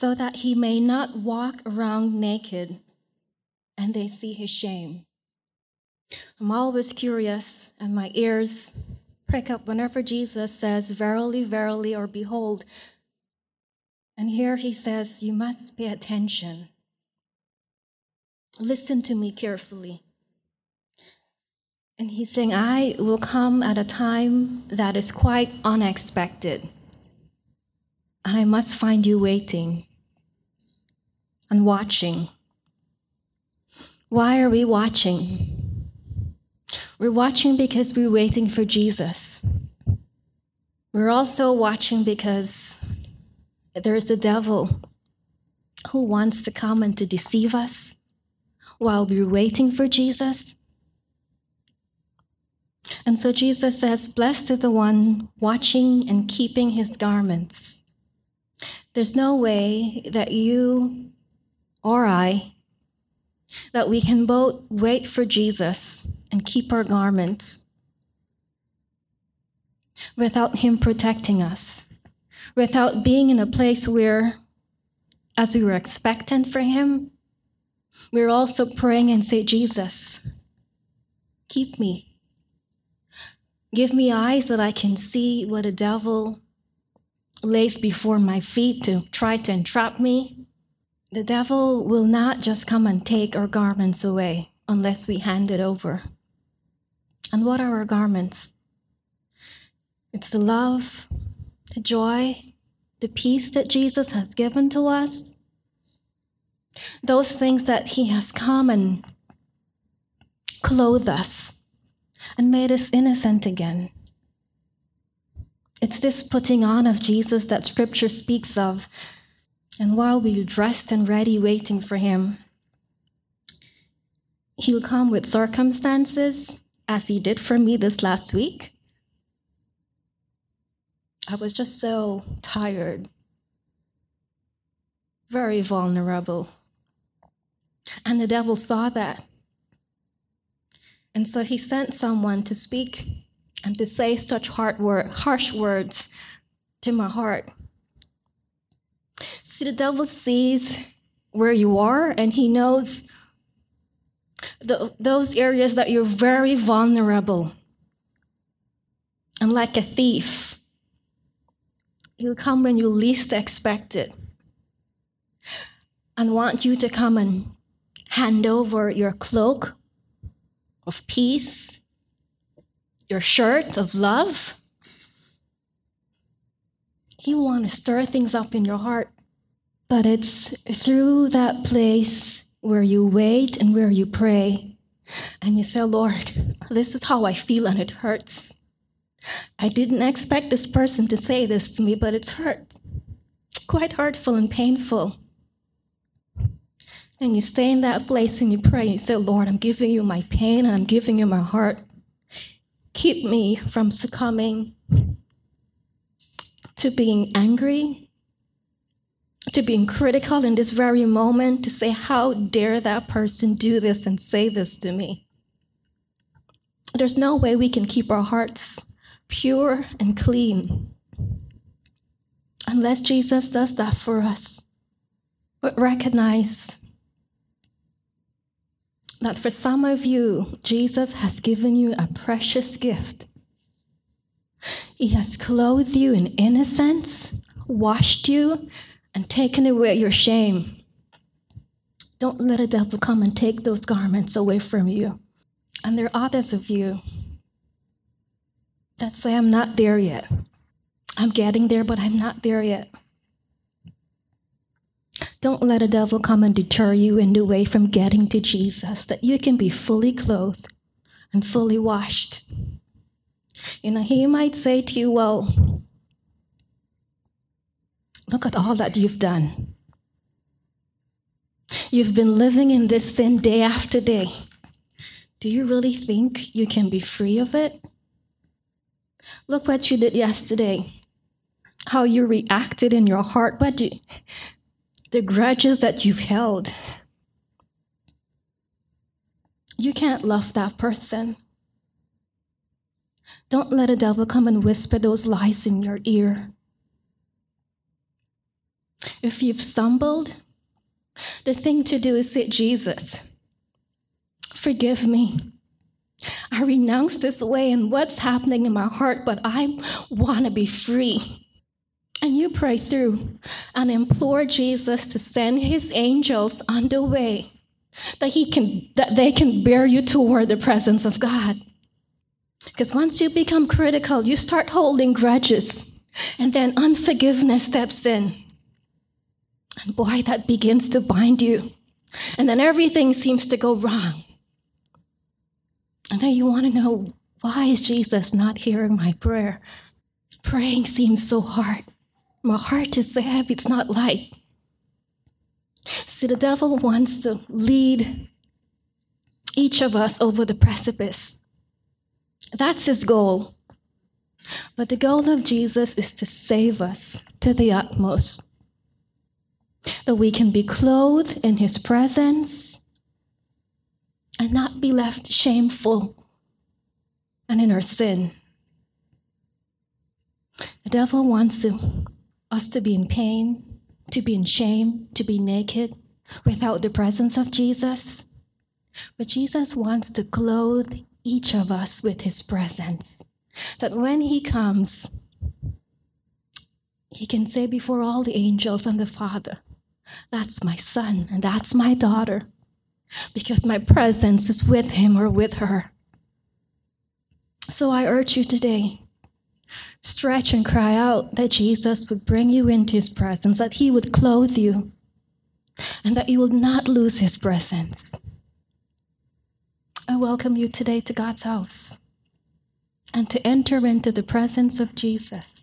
so that he may not walk around naked and they see his shame. I'm always curious, and my ears prick up whenever Jesus says, Verily, verily, or behold. And here he says, You must pay attention. Listen to me carefully. And he's saying, I will come at a time that is quite unexpected. And I must find you waiting and watching. Why are we watching? We're watching because we're waiting for Jesus. We're also watching because there's the devil who wants to come and to deceive us while we're waiting for Jesus. And so Jesus says, Blessed is the one watching and keeping his garments. There's no way that you or I, that we can both wait for Jesus and keep our garments without him protecting us, without being in a place where, as we were expectant for him, we're also praying and say, Jesus, keep me. Give me eyes that I can see what a devil lays before my feet to try to entrap me. The devil will not just come and take our garments away unless we hand it over. And what are our garments? It's the love, the joy, the peace that Jesus has given to us. Those things that He has come and clothed us and made us innocent again. It's this putting on of Jesus that Scripture speaks of. And while we're dressed and ready, waiting for Him, He'll come with circumstances, as He did for me this last week. I was just so tired, very vulnerable. And the devil saw that. And so he sent someone to speak and to say such hard, harsh words to my heart. See, the devil sees where you are and he knows the, those areas that you're very vulnerable. And like a thief, he'll come when you least expect it and want you to come and hand over your cloak of peace, your shirt of love. He want to stir things up in your heart. But it's through that place where you wait and where you pray and you say, Lord, this is how I feel and it hurts. I didn't expect this person to say this to me, but it's hurt. Quite hurtful and painful. And you stay in that place and you pray. And you say, Lord, I'm giving you my pain and I'm giving you my heart. Keep me from succumbing to being angry, to being critical in this very moment, to say, How dare that person do this and say this to me? There's no way we can keep our hearts pure and clean unless Jesus does that for us. But recognize that for some of you, Jesus has given you a precious gift. He has clothed you in innocence, washed you, and taken away your shame. Don't let a devil come and take those garments away from you. And there are others of you that say, I'm not there yet. I'm getting there, but I'm not there yet. Don't let a devil come and deter you in the way from getting to Jesus, that you can be fully clothed and fully washed. You know, he might say to you, Well, look at all that you've done. You've been living in this sin day after day. Do you really think you can be free of it? Look what you did yesterday, how you reacted in your heart. But you, the grudges that you've held. You can't love that person. Don't let a devil come and whisper those lies in your ear. If you've stumbled, the thing to do is say, Jesus, forgive me. I renounce this way and what's happening in my heart, but I want to be free. And you pray through and implore Jesus to send his angels on the way that he can that they can bear you toward the presence of God. Because once you become critical, you start holding grudges, and then unforgiveness steps in. And boy, that begins to bind you. And then everything seems to go wrong. And then you want to know why is Jesus not hearing my prayer? Praying seems so hard. My heart is so heavy, it's not light. See, the devil wants to lead each of us over the precipice. That's his goal. But the goal of Jesus is to save us to the utmost. That we can be clothed in his presence and not be left shameful and in our sin. The devil wants to, us to be in pain, to be in shame, to be naked without the presence of Jesus. But Jesus wants to clothe each of us with his presence. That when he comes, he can say before all the angels and the Father, That's my son and that's my daughter, because my presence is with him or with her. So I urge you today stretch and cry out that Jesus would bring you into his presence, that he would clothe you, and that you will not lose his presence. I welcome you today to God's house and to enter into the presence of Jesus.